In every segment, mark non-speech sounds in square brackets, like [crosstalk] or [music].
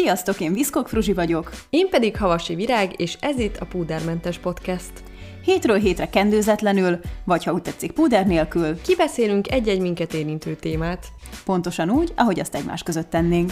Sziasztok, én Viszkok Fruzsi vagyok. Én pedig Havasi Virág, és ez itt a Púdermentes Podcast. Hétről hétre kendőzetlenül, vagy ha úgy tetszik, púder nélkül. Kibeszélünk egy-egy minket érintő témát. Pontosan úgy, ahogy azt egymás között tennénk.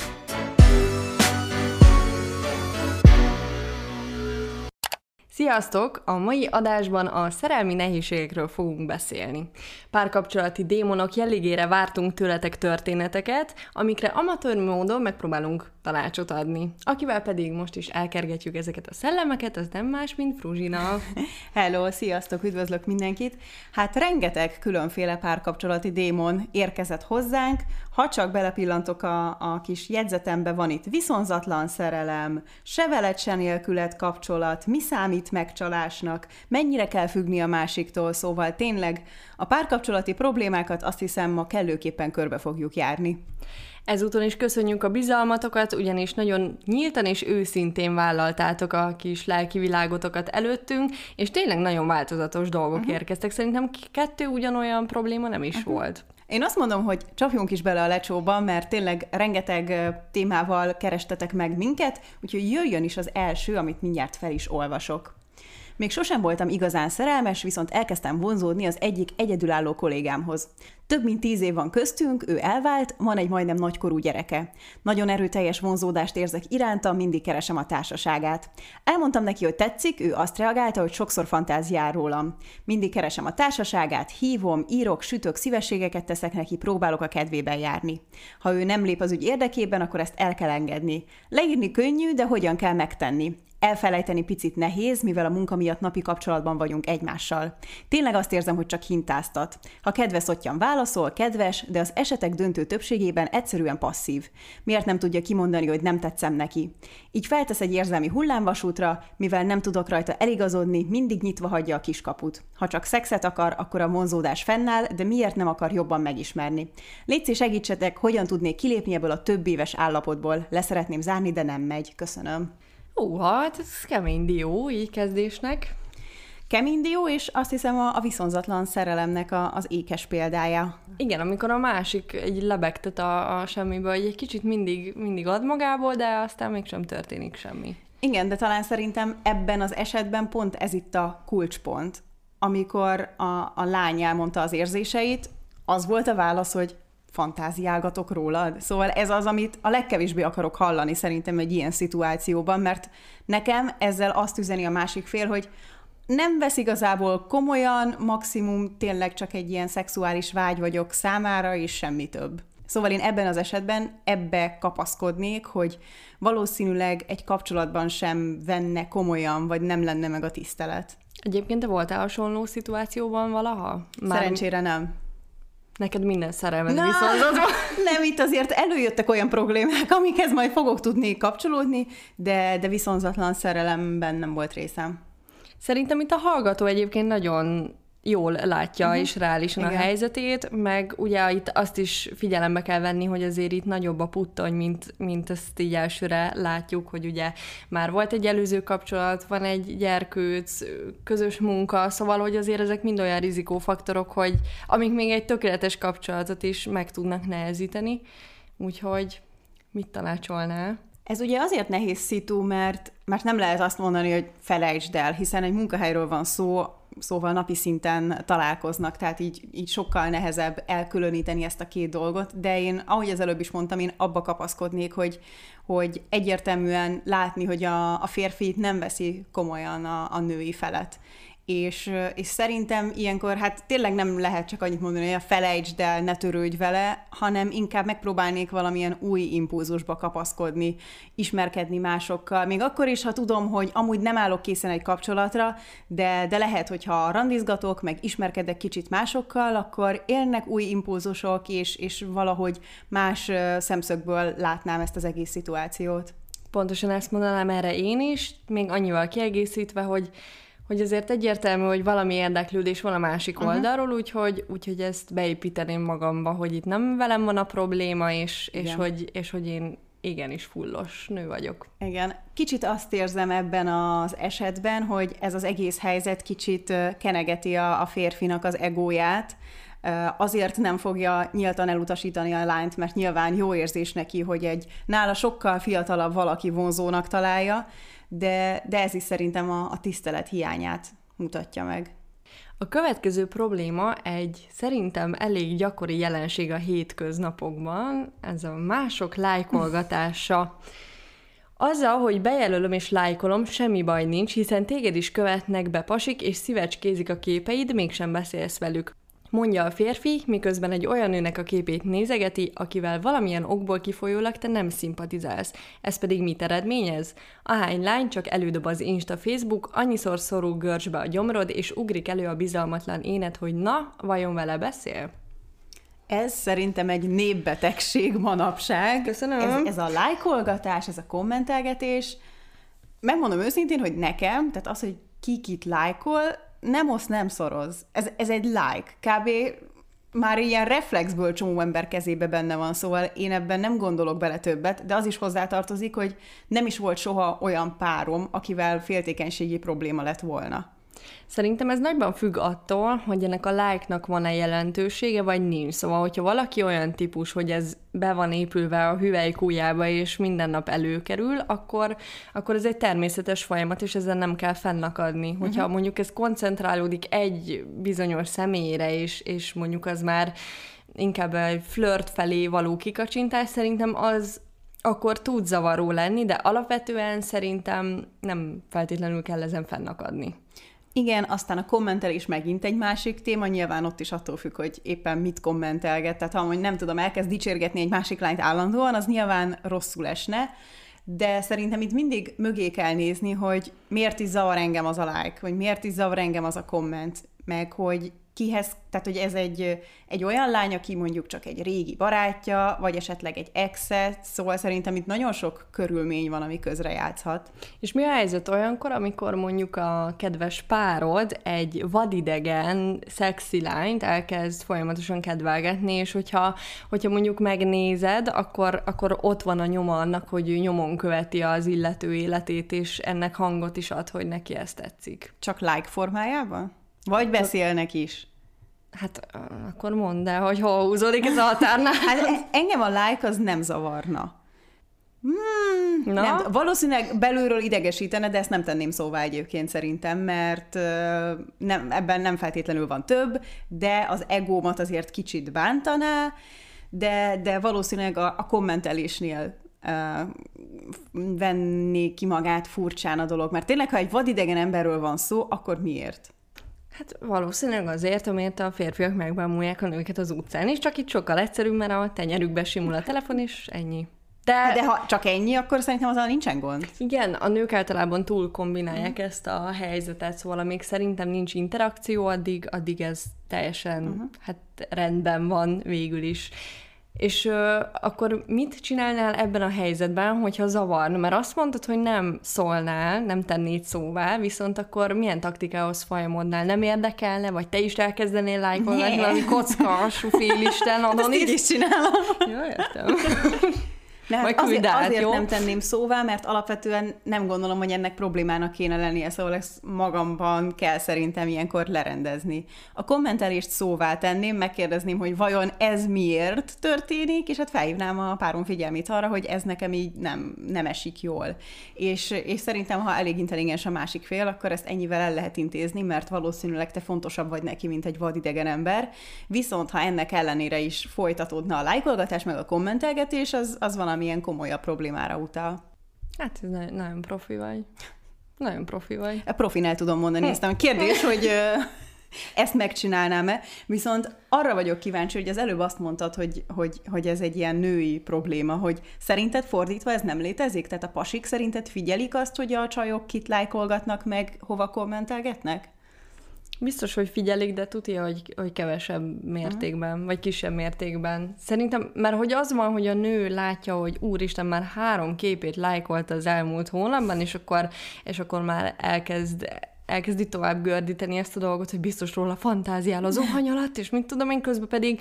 Sziasztok! A mai adásban a szerelmi nehézségekről fogunk beszélni. Párkapcsolati démonok jelligére vártunk tőletek történeteket, amikre amatőr módon megpróbálunk tanácsot adni. Akivel pedig most is elkergetjük ezeket a szellemeket, az nem más, mint Fruzsina. [laughs] Hello, sziasztok, üdvözlök mindenkit! Hát rengeteg különféle párkapcsolati démon érkezett hozzánk, ha csak belepillantok a, a kis jegyzetembe, van itt viszonzatlan szerelem, se veled, se nélkület kapcsolat, mi számít megcsalásnak, mennyire kell függni a másiktól, szóval tényleg a párkapcsolati problémákat azt hiszem ma kellőképpen körbe fogjuk járni. Ezúton is köszönjük a bizalmatokat, ugyanis nagyon nyíltan és őszintén vállaltátok a kis lelki világotokat előttünk, és tényleg nagyon változatos dolgok uh-huh. érkeztek. Szerintem kettő ugyanolyan probléma nem is uh-huh. volt. Én azt mondom, hogy csapjunk is bele a lecsóba, mert tényleg rengeteg témával kerestetek meg minket, úgyhogy jöjjön is az első, amit mindjárt fel is olvasok. Még sosem voltam igazán szerelmes, viszont elkezdtem vonzódni az egyik egyedülálló kollégámhoz. Több mint tíz év van köztünk, ő elvált, van egy majdnem nagykorú gyereke. Nagyon erőteljes vonzódást érzek iránta, mindig keresem a társaságát. Elmondtam neki, hogy tetszik, ő azt reagálta, hogy sokszor fantáziál rólam. Mindig keresem a társaságát, hívom, írok, sütök, szívességeket teszek neki, próbálok a kedvében járni. Ha ő nem lép az ügy érdekében, akkor ezt el kell engedni. Leírni könnyű, de hogyan kell megtenni? Elfelejteni picit nehéz, mivel a munka miatt napi kapcsolatban vagyunk egymással. Tényleg azt érzem, hogy csak hintáztat. Ha kedves ottyan válaszol, kedves, de az esetek döntő többségében egyszerűen passzív. Miért nem tudja kimondani, hogy nem tetszem neki? Így feltesz egy érzelmi hullámvasútra, mivel nem tudok rajta eligazodni, mindig nyitva hagyja a kiskaput. Ha csak szexet akar, akkor a vonzódás fennáll, de miért nem akar jobban megismerni? Légy segítsetek, hogyan tudnék kilépni ebből a több éves állapotból. Leszeretném zárni, de nem megy. Köszönöm. Ó, hát ez kemény dió, így kezdésnek. Kemény dió, és azt hiszem a, a viszonzatlan szerelemnek a, az ékes példája. Igen, amikor a másik egy lebegtet a, a semmiből, egy kicsit mindig, mindig ad magából, de aztán mégsem történik semmi. Igen, de talán szerintem ebben az esetben pont ez itt a kulcspont. Amikor a, a lány elmondta az érzéseit, az volt a válasz, hogy fantáziálgatok rólad. Szóval ez az, amit a legkevésbé akarok hallani szerintem egy ilyen szituációban, mert nekem ezzel azt üzeni a másik fél, hogy nem vesz igazából komolyan, maximum tényleg csak egy ilyen szexuális vágy vagyok számára, és semmi több. Szóval én ebben az esetben ebbe kapaszkodnék, hogy valószínűleg egy kapcsolatban sem venne komolyan, vagy nem lenne meg a tisztelet. Egyébként te voltál hasonló szituációban valaha? Már... Szerencsére nem. Neked minden szerelmed viszont [laughs] Nem, itt azért előjöttek olyan problémák, amikhez majd fogok tudni kapcsolódni, de, de viszonzatlan szerelemben nem volt részem. Szerintem itt a hallgató egyébként nagyon jól látja uh-huh. és reálisan Igen. a helyzetét, meg ugye itt azt is figyelembe kell venni, hogy azért itt nagyobb a puttony, mint, mint ezt így elsőre látjuk, hogy ugye már volt egy előző kapcsolat, van egy gyerkőc, közös munka, szóval, hogy azért ezek mind olyan rizikófaktorok, hogy amik még egy tökéletes kapcsolatot is meg tudnak nehezíteni, úgyhogy mit tanácsolnál? Ez ugye azért nehéz szitu, mert, mert nem lehet azt mondani, hogy felejtsd el, hiszen egy munkahelyről van szó, szóval napi szinten találkoznak, tehát így, így sokkal nehezebb elkülöníteni ezt a két dolgot, de én, ahogy az előbb is mondtam, én abba kapaszkodnék, hogy, hogy egyértelműen látni, hogy a, a férfi nem veszi komolyan a, a női felet és, és szerintem ilyenkor hát tényleg nem lehet csak annyit mondani, hogy a felejtsd el, ne törődj vele, hanem inkább megpróbálnék valamilyen új impulzusba kapaszkodni, ismerkedni másokkal. Még akkor is, ha tudom, hogy amúgy nem állok készen egy kapcsolatra, de, de lehet, hogyha randizgatok, meg ismerkedek kicsit másokkal, akkor élnek új impulzusok, és, és valahogy más szemszögből látnám ezt az egész szituációt. Pontosan ezt mondanám erre én is, még annyival kiegészítve, hogy hogy azért egyértelmű, hogy valami érdeklődés van a másik uh-huh. oldalról, úgyhogy, úgyhogy ezt beépíteném magamba, hogy itt nem velem van a probléma, és, és, hogy, és hogy én igenis fullos nő vagyok. Igen. Kicsit azt érzem ebben az esetben, hogy ez az egész helyzet kicsit kenegeti a, a férfinak az egóját, azért nem fogja nyíltan elutasítani a lányt, mert nyilván jó érzés neki, hogy egy nála sokkal fiatalabb valaki vonzónak találja, de, de ez is szerintem a, a tisztelet hiányát mutatja meg. A következő probléma egy szerintem elég gyakori jelenség a hétköznapokban, ez a mások lájkolgatása. Azzal, hogy bejelölöm és lájkolom, semmi baj nincs, hiszen téged is követnek be pasik, és szívecskézik a képeid, mégsem beszélsz velük. Mondja a férfi, miközben egy olyan nőnek a képét nézegeti, akivel valamilyen okból kifolyólag te nem szimpatizálsz. Ez pedig mit eredményez? Ahány lány csak elődob az Insta Facebook, annyiszor szorul görcsbe a gyomrod, és ugrik elő a bizalmatlan énet, hogy na, vajon vele beszél? Ez szerintem egy népbetegség manapság. Köszönöm. Ez, ez a lájkolgatás, ez a kommentelgetés. Megmondom őszintén, hogy nekem, tehát az, hogy ki kit lájkol, nem osz, nem szoroz. Ez, ez egy like. Kb. már ilyen reflexből csomó ember kezébe benne van, szóval én ebben nem gondolok bele többet, de az is hozzátartozik, hogy nem is volt soha olyan párom, akivel féltékenységi probléma lett volna. Szerintem ez nagyban függ attól, hogy ennek a like-nak van-e jelentősége, vagy nincs. Szóval, hogyha valaki olyan típus, hogy ez be van épülve a hüvelykújába, és minden nap előkerül, akkor, akkor ez egy természetes folyamat, és ezzel nem kell fennakadni. Hogyha uh-huh. mondjuk ez koncentrálódik egy bizonyos személyre, és, és mondjuk az már inkább egy flirt felé való kikacsintás, szerintem az, akkor tud zavaró lenni, de alapvetően szerintem nem feltétlenül kell ezen fennakadni. Igen, aztán a kommentelés megint egy másik téma, nyilván ott is attól függ, hogy éppen mit kommentelget. Tehát ha mondjuk nem tudom, elkezd dicsérgetni egy másik lányt állandóan, az nyilván rosszul esne, de szerintem itt mindig mögé kell nézni, hogy miért is zavar engem az a like, vagy miért is zavar engem az a komment, meg hogy kihez, tehát hogy ez egy, egy olyan lány, aki mondjuk csak egy régi barátja, vagy esetleg egy exe, szóval szerintem itt nagyon sok körülmény van, ami közrejátszhat. És mi a helyzet olyankor, amikor mondjuk a kedves párod egy vadidegen, szexi lányt elkezd folyamatosan kedvelgetni, és hogyha, hogyha mondjuk megnézed, akkor, akkor ott van a nyoma annak, hogy ő nyomon követi az illető életét, és ennek hangot is ad, hogy neki ezt tetszik. Csak like formájában? Vagy beszélnek is. Hát akkor mondd el, hogy hol húzódik ez a határnál. [laughs] Hát e- engem a like az nem zavarna. Hmm, Na? Nem, valószínűleg belülről idegesítene, de ezt nem tenném szóvá egyébként szerintem, mert nem, ebben nem feltétlenül van több, de az egómat azért kicsit bántaná, de, de valószínűleg a, a kommentelésnél uh, venni ki magát furcsán a dolog, mert tényleg, ha egy vadidegen emberről van szó, akkor miért? Hát valószínűleg azért, amiért a férfiak megbámulják a nőket az utcán, és csak itt sokkal egyszerűbb, mert a tenyerükbe simul a telefon, és ennyi. De, de ha csak ennyi, akkor szerintem azon nincsen gond. Igen, a nők általában túl kombinálják mm. ezt a helyzetet, szóval amíg szerintem nincs interakció, addig, addig ez teljesen uh-huh. hát rendben van végül is. És ö, akkor mit csinálnál ebben a helyzetben, hogyha zavarna? Mert azt mondtad, hogy nem szólnál, nem tennéd szóvá, viszont akkor milyen taktikához folyamodnál? Nem érdekelne, vagy te is elkezdenél lájkolni valami kocka, sufélisten, [laughs] anonim? Ezt így is csinálom. Jó, értem. [laughs] Ne, hát azért, át, azért jó? nem tenném szóvá, mert alapvetően nem gondolom, hogy ennek problémának kéne lennie, szóval ezt magamban kell szerintem ilyenkor lerendezni. A kommentelést szóvá tenném, megkérdezném, hogy vajon ez miért történik, és hát felhívnám a párom figyelmét arra, hogy ez nekem így nem, nem esik jól. És, és szerintem, ha elég intelligens a másik fél, akkor ezt ennyivel el lehet intézni, mert valószínűleg te fontosabb vagy neki, mint egy vadidegen ember. Viszont, ha ennek ellenére is folytatódna a lájkolgatás, meg a kommentelgetés, az, az valami valamilyen komolyabb problémára utal. Hát ez nagyon, nagyon profi vagy. Nagyon profi vagy. A profinál tudom mondani ezt. A kérdés, hogy ezt megcsinálnám-e, viszont arra vagyok kíváncsi, hogy az előbb azt mondtad, hogy, hogy, hogy ez egy ilyen női probléma, hogy szerinted fordítva ez nem létezik? Tehát a pasik szerinted figyelik azt, hogy a csajok kit lájkolgatnak meg, hova kommentelgetnek? Biztos, hogy figyelik, de tudja, hogy, hogy kevesebb mértékben, vagy kisebb mértékben. Szerintem, mert hogy az van, hogy a nő látja, hogy úristen, már három képét lájkolta az elmúlt hónapban, és akkor, és akkor már elkezd elkezdi tovább gördíteni ezt a dolgot, hogy biztos róla fantáziál az zuhany alatt, és mit tudom én, közben pedig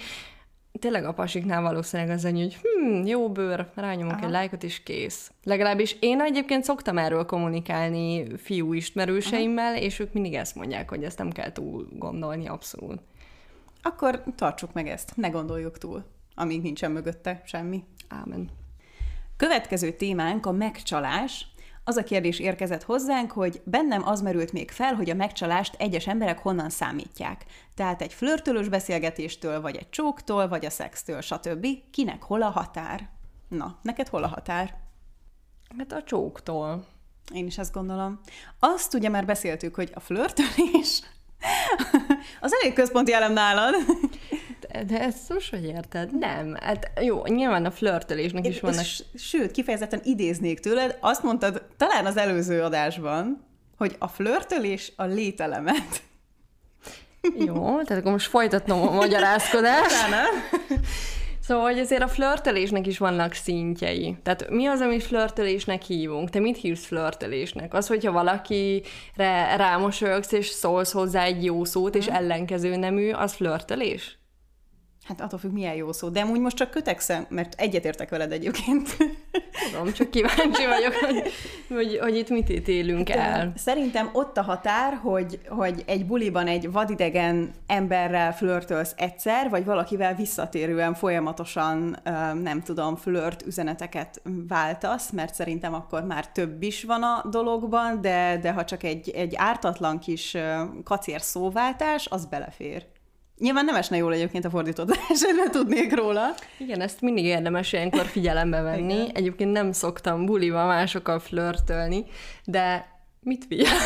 tényleg a pasiknál valószínűleg az annyi, hogy hm, jó bőr, rányomok Aha. egy lájkot, és kész. Legalábbis én egyébként szoktam erről kommunikálni fiú ismerőseimmel, Aha. és ők mindig ezt mondják, hogy ezt nem kell túl gondolni abszolút. akkor tartsuk meg ezt, ne gondoljuk túl, amíg nincsen mögötte semmi. Ámen. Következő témánk a megcsalás. Az a kérdés érkezett hozzánk, hogy bennem az merült még fel, hogy a megcsalást egyes emberek honnan számítják. Tehát egy flörtölős beszélgetéstől, vagy egy csóktól, vagy a szextől, stb. Kinek hol a határ? Na, neked hol a határ? Hát a csóktól. Én is ezt gondolom. Azt ugye már beszéltük, hogy a flörtölés [laughs] az elég központi elem nálad. De, ezt most hogy érted? Nem. Hát jó, nyilván a flörtölésnek is vannak... Sőt, kifejezetten idéznék tőled, azt mondtad talán az előző adásban, hogy a flörtölés a lételemet. Jó, tehát akkor most folytatnom a magyarázkodást. [laughs] Szóval, hogy azért a flörtelésnek is vannak szintjei. Tehát mi az, amit flörtelésnek hívunk? Te mit hívsz flörtelésnek? Az, hogyha valakire rámosolyogsz, és szólsz hozzá egy jó szót, és ellenkező nemű, az flörtelés? Hát attól függ, milyen jó szó. De amúgy most csak kötekszem, mert egyetértek veled egyébként. Tudom, csak kíváncsi vagyok, hogy, hogy, hogy itt mit ítélünk el. Szerintem ott a határ, hogy, hogy egy buliban egy vadidegen emberrel flörtölsz egyszer, vagy valakivel visszatérően folyamatosan, nem tudom, flört üzeneteket váltasz, mert szerintem akkor már több is van a dologban, de, de ha csak egy, egy ártatlan kis kacér szóváltás, az belefér. Nyilván nem esne jól egyébként a fordítódás, ne tudnék róla. Igen, ezt mindig érdemes ilyenkor figyelembe venni. Egyébként nem szoktam buliba másokkal flörtölni, de mit figyel? [laughs]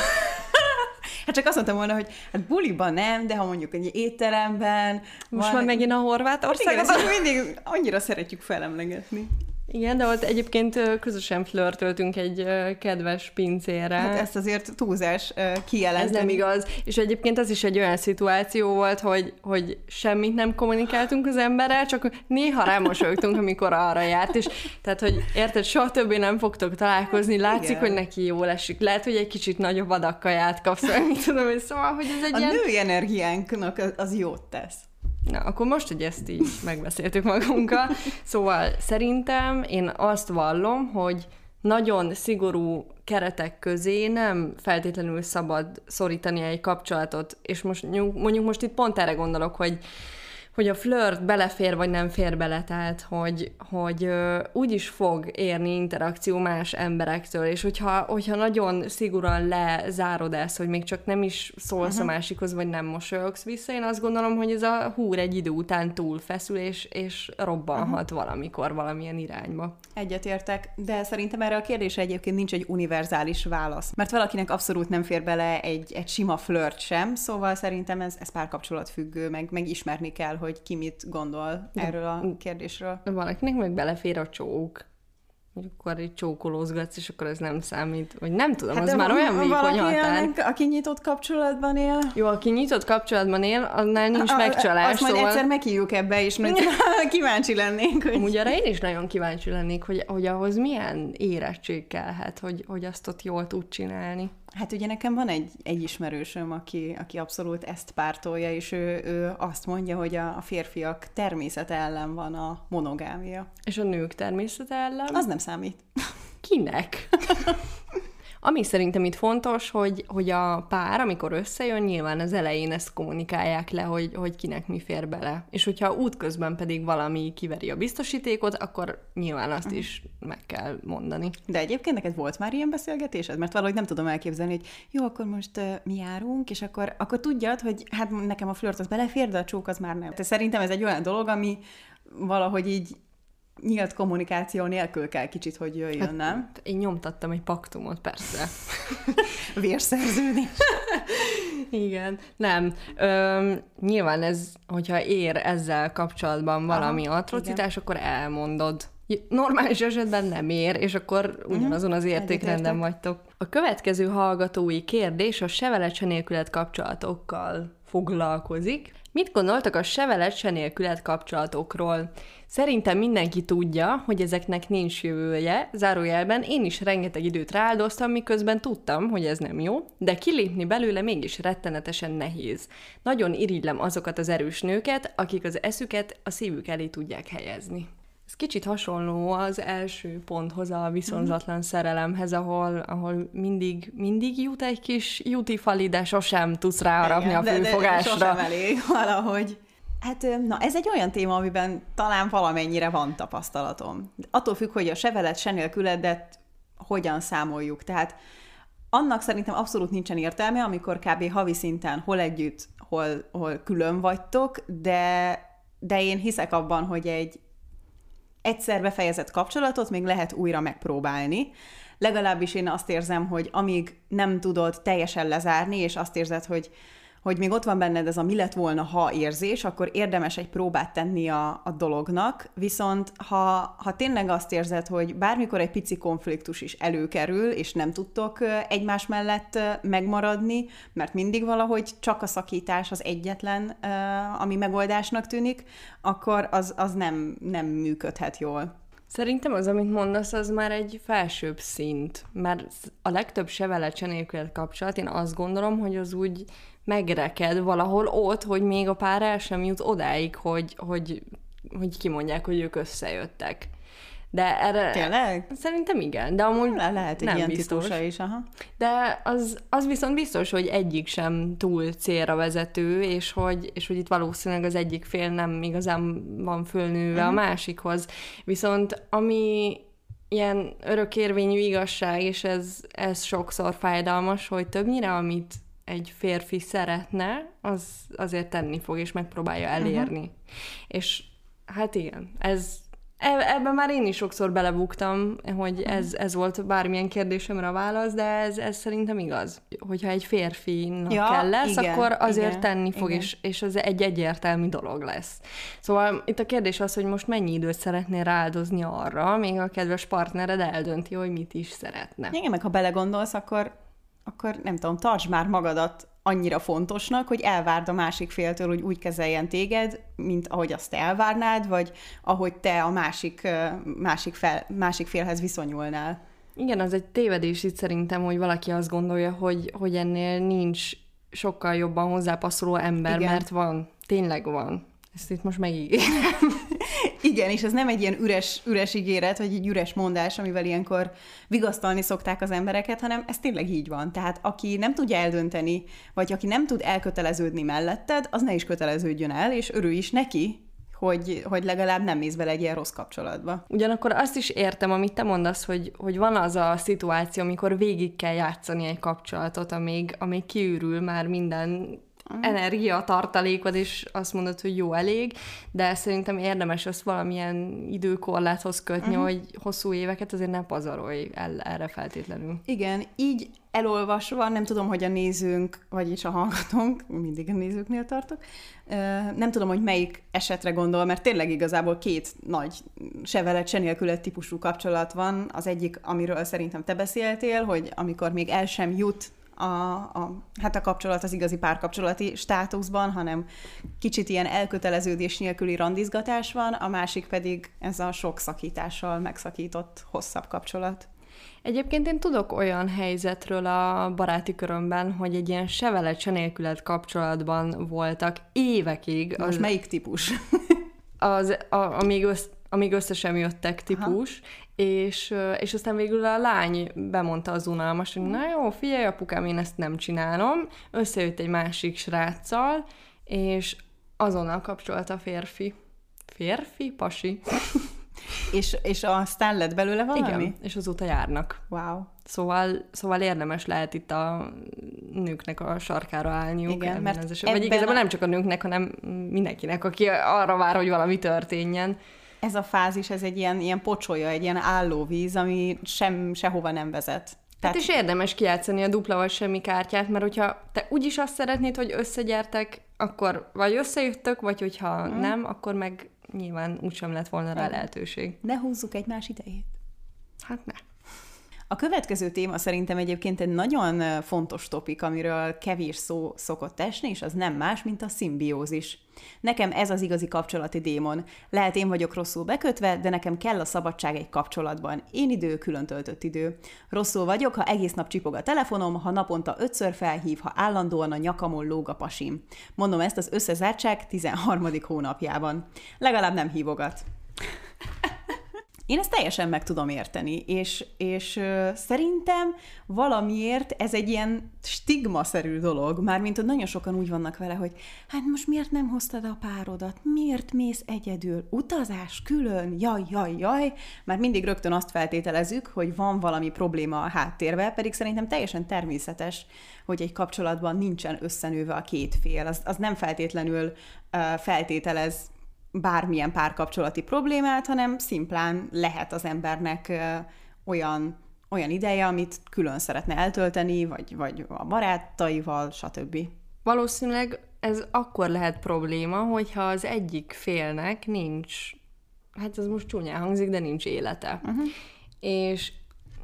Hát csak azt mondtam volna, hogy hát buliban nem, de ha mondjuk egy étteremben... Most van megint a Horvátország. Igen, mindig annyira szeretjük felemlegetni. Igen, de ott egyébként közösen flörtöltünk egy kedves pincére. Hát ezt azért túlzás kijelenteni. Ez nem igaz. És egyébként az is egy olyan szituáció volt, hogy, hogy semmit nem kommunikáltunk az emberrel, csak néha rámosolygtunk, amikor arra járt, és tehát, hogy érted, soha többé nem fogtok találkozni, látszik, Igen. hogy neki jól esik. Lehet, hogy egy kicsit nagyobb adakkaját kapsz, vagy mit tudom, hogy szóval, hogy ez egy A ilyen... női energiánknak az jót tesz. Na, akkor most, hogy ezt így megbeszéltük magunkkal, szóval szerintem én azt vallom, hogy nagyon szigorú keretek közé nem feltétlenül szabad szorítani egy kapcsolatot, és most mondjuk most itt pont erre gondolok, hogy hogy a flirt belefér, vagy nem fér bele, tehát hogy, hogy úgy is fog érni interakció más emberektől, és hogyha, hogyha nagyon szigorúan lezárod ezt, hogy még csak nem is szólsz uh-huh. a másikhoz, vagy nem mosolyogsz vissza, én azt gondolom, hogy ez a húr egy idő után túlfeszül, és, és robbanhat uh-huh. valamikor valamilyen irányba. Egyetértek, de szerintem erre a kérdésre egyébként nincs egy univerzális válasz, mert valakinek abszolút nem fér bele egy, egy sima flirt sem, szóval szerintem ez, ez párkapcsolat függő, meg, meg ismerni kell, hogy hogy ki mit gondol erről a kérdésről. Valakinek meg belefér a csók akkor egy csókolózgatsz, és akkor ez nem számít, vagy nem tudom, hát az már olyan vékony határ. aki nyitott kapcsolatban él? Jó, aki nyitott kapcsolatban él, annál nincs a, megcsalás. Azt szóval... majd egyszer meghívjuk ebbe, és majd [laughs] [laughs] kíváncsi lennénk. Hogy... Úgy arra én is nagyon kíváncsi lennék, hogy, hogy ahhoz milyen érettség kellhet, hogy, hogy azt ott jól tud csinálni. Hát ugye nekem van egy, egy ismerősöm, aki, aki abszolút ezt pártolja, és ő, ő azt mondja, hogy a, a férfiak természet ellen van a monogámia. És a nők természet ellen? Az nem számít. Kinek? [laughs] Ami szerintem itt fontos, hogy, hogy a pár, amikor összejön, nyilván az elején ezt kommunikálják le, hogy, hogy kinek mi fér bele. És hogyha útközben pedig valami kiveri a biztosítékot, akkor nyilván azt is meg kell mondani. De egyébként neked volt már ilyen beszélgetésed? Mert valahogy nem tudom elképzelni, hogy jó, akkor most uh, mi járunk, és akkor, akkor tudjad, hogy hát nekem a flirt az belefér, de a csók az már nem. De szerintem ez egy olyan dolog, ami valahogy így nyílt kommunikáció nélkül kell kicsit, hogy jöjjön, hát, nem? Én nyomtattam egy paktumot, persze. [laughs] Vérszerződés. Igen, nem. Ö, nyilván ez, hogyha ér ezzel kapcsolatban valami Aha, atrocitás, igen. akkor elmondod. Normális esetben nem ér, és akkor mhm. ugyanazon az értékrenden vagytok. A következő hallgatói kérdés a sevelet nélkület kapcsolatokkal foglalkozik. Mit gondoltak a sevelet se nélkület kapcsolatokról? Szerintem mindenki tudja, hogy ezeknek nincs jövője, zárójelben én is rengeteg időt rááldoztam, miközben tudtam, hogy ez nem jó, de kilépni belőle mégis rettenetesen nehéz. Nagyon irigylem azokat az erős nőket, akik az eszüket a szívük elé tudják helyezni. Kicsit hasonló az első ponthoz, a viszonzatlan szerelemhez, ahol, ahol mindig, mindig jut egy kis jutifali, de sosem tudsz ráharapni a főfogásra. De, de sosem elég valahogy. Hát, na ez egy olyan téma, amiben talán valamennyire van tapasztalatom. Attól függ, hogy a se veled, se nélküledet hogyan számoljuk. Tehát annak szerintem abszolút nincsen értelme, amikor kb. havi szinten hol együtt, hol, hol külön vagytok, de, de én hiszek abban, hogy egy egyszer befejezett kapcsolatot még lehet újra megpróbálni. Legalábbis én azt érzem, hogy amíg nem tudod teljesen lezárni, és azt érzed, hogy hogy még ott van benned ez a mi lett volna, ha érzés, akkor érdemes egy próbát tenni a, a dolognak, viszont ha, ha tényleg azt érzed, hogy bármikor egy pici konfliktus is előkerül, és nem tudtok egymás mellett megmaradni, mert mindig valahogy csak a szakítás az egyetlen, ami megoldásnak tűnik, akkor az, az nem, nem működhet jól. Szerintem az, amit mondasz, az már egy felsőbb szint, mert a legtöbb se vele kapcsolat, én azt gondolom, hogy az úgy megreked valahol ott, hogy még a pár el sem jut odáig, hogy, hogy, hogy kimondják, hogy ők összejöttek. De erre... Tényleg? Szerintem igen, de amúgy Le, lehet egy nem ilyen biztos. is, aha. De az, az viszont biztos, hogy egyik sem túl célra vezető, és hogy, és hogy itt valószínűleg az egyik fél nem igazán van fölnőve uh-huh. a mhm. másikhoz. Viszont ami ilyen örökérvényű igazság, és ez, ez sokszor fájdalmas, hogy többnyire, amit egy férfi szeretne, az azért tenni fog, és megpróbálja elérni. Uh-huh. És hát igen, ez e, ebben már én is sokszor belebuktam, hogy ez, ez volt bármilyen kérdésemre a válasz, de ez, ez szerintem igaz. Hogyha egy férfinak ja, kell lesz, igen, akkor azért igen, tenni fog, igen. és, és az egy egyértelmű dolog lesz. Szóval itt a kérdés az, hogy most mennyi időt szeretnél rááldozni arra, még a kedves partnered eldönti, hogy mit is szeretne. Igen, meg ha belegondolsz, akkor akkor nem tudom, tartsd már magadat annyira fontosnak, hogy elvárd a másik féltől, hogy úgy kezeljen téged, mint ahogy azt elvárnád, vagy ahogy te a másik, másik, fel, másik félhez viszonyulnál. Igen, az egy tévedés itt szerintem, hogy valaki azt gondolja, hogy, hogy ennél nincs sokkal jobban hozzápasszoló ember, Igen. mert van, tényleg van. Ezt itt most megígérem. [laughs] Igen, és ez nem egy ilyen üres, üres ígéret, vagy egy üres mondás, amivel ilyenkor vigasztalni szokták az embereket, hanem ez tényleg így van. Tehát aki nem tudja eldönteni, vagy aki nem tud elköteleződni melletted, az ne is köteleződjön el, és örülj is neki, hogy, hogy legalább nem mész bele egy ilyen rossz kapcsolatba. Ugyanakkor azt is értem, amit te mondasz, hogy, hogy van az a szituáció, amikor végig kell játszani egy kapcsolatot, amíg, amíg kiürül már minden energia tartalékod, és azt mondod, hogy jó elég, de szerintem érdemes azt valamilyen időkorláthoz kötni, uh-huh. hogy hosszú éveket azért ne pazarolj el erre feltétlenül. Igen, így elolvasva, nem tudom, hogy a nézőnk, vagyis a hallgatónk, mindig a nézőknél tartok, nem tudom, hogy melyik esetre gondol, mert tényleg igazából két nagy se veled, se nélkület típusú kapcsolat van. Az egyik, amiről szerintem te beszéltél, hogy amikor még el sem jut a, a, hát a kapcsolat az igazi párkapcsolati státuszban, hanem kicsit ilyen elköteleződés nélküli randizgatás van, a másik pedig ez a sok szakítással megszakított hosszabb kapcsolat. Egyébként én tudok olyan helyzetről a baráti körömben, hogy egy ilyen se veled, se nélkület kapcsolatban voltak évekig. Most az, melyik típus? az, a, amíg, össz, amíg össze sem jöttek típus, Aha és, és aztán végül a lány bemondta az unalmas, hogy na jó, figyelj apukám, én ezt nem csinálom. Összejött egy másik sráccal, és azonnal kapcsolta a férfi. Férfi? Pasi. [laughs] és, és aztán lett belőle valami? Igen, és azóta járnak. Wow. Szóval, szóval érdemes lehet itt a nőknek a sarkára állniuk. Igen, mert az Vagy igazából a... nem csak a nőknek, hanem mindenkinek, aki arra vár, hogy valami történjen ez a fázis, ez egy ilyen, ilyen pocsolya, egy ilyen állóvíz, ami sem, sehova nem vezet. Tehát... Hát is érdemes kijátszani a dupla vagy semmi kártyát, mert hogyha te úgyis azt szeretnéd, hogy összegyertek, akkor vagy összejöttök, vagy hogyha mm. nem, akkor meg nyilván úgysem lett volna rá lehetőség. Ne húzzuk egymás idejét. Hát ne. A következő téma szerintem egyébként egy nagyon fontos topik, amiről kevés szó szokott esni, és az nem más, mint a szimbiózis. Nekem ez az igazi kapcsolati démon. Lehet én vagyok rosszul bekötve, de nekem kell a szabadság egy kapcsolatban. Én idő, külön töltött idő. Rosszul vagyok, ha egész nap csipog a telefonom, ha naponta ötször felhív, ha állandóan a nyakamon lóg a pasim. Mondom ezt az összezártság 13. hónapjában. Legalább nem hívogat. [laughs] Én ezt teljesen meg tudom érteni, és, és szerintem valamiért ez egy ilyen stigmaszerű dolog, mármint hogy nagyon sokan úgy vannak vele, hogy hát most miért nem hoztad a párodat, miért mész egyedül, utazás külön, jaj, jaj, jaj, már mindig rögtön azt feltételezzük, hogy van valami probléma a háttérbe, pedig szerintem teljesen természetes, hogy egy kapcsolatban nincsen összenőve a két fél. Az, az nem feltétlenül feltételez bármilyen párkapcsolati problémát, hanem szimplán lehet az embernek olyan, olyan ideje, amit külön szeretne eltölteni, vagy, vagy a barátaival, stb. Valószínűleg ez akkor lehet probléma, hogyha az egyik félnek nincs, hát ez most csúnyán hangzik, de nincs élete. Uh-huh. És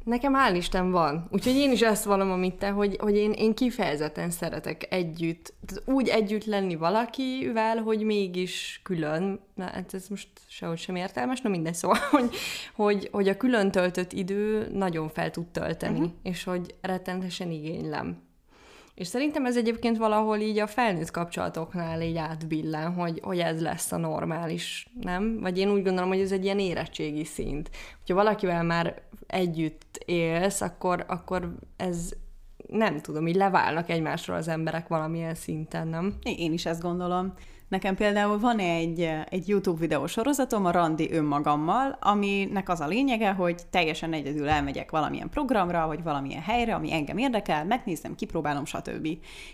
Nekem hál' Isten van. Úgyhogy én is ezt valom, amit te, hogy, hogy én, én kifejezetten szeretek együtt, tehát úgy együtt lenni valakivel, hogy mégis külön, na, hát ez most sehogy sem értelmes, na mindegy, szóval, [laughs] hogy, hogy, hogy a külön töltött idő nagyon fel tud tölteni, uh-huh. és hogy rettentesen igénylem. És szerintem ez egyébként valahol így a felnőtt kapcsolatoknál így átbillen, hogy, hogy ez lesz a normális, nem? Vagy én úgy gondolom, hogy ez egy ilyen érettségi szint. Hogyha valakivel már együtt élsz, akkor, akkor ez nem tudom, így leválnak egymásról az emberek valamilyen szinten, nem? Én is ezt gondolom. Nekem például van egy, egy YouTube videósorozatom, a Randi önmagammal, aminek az a lényege, hogy teljesen egyedül elmegyek valamilyen programra, vagy valamilyen helyre, ami engem érdekel, megnézem, kipróbálom, stb.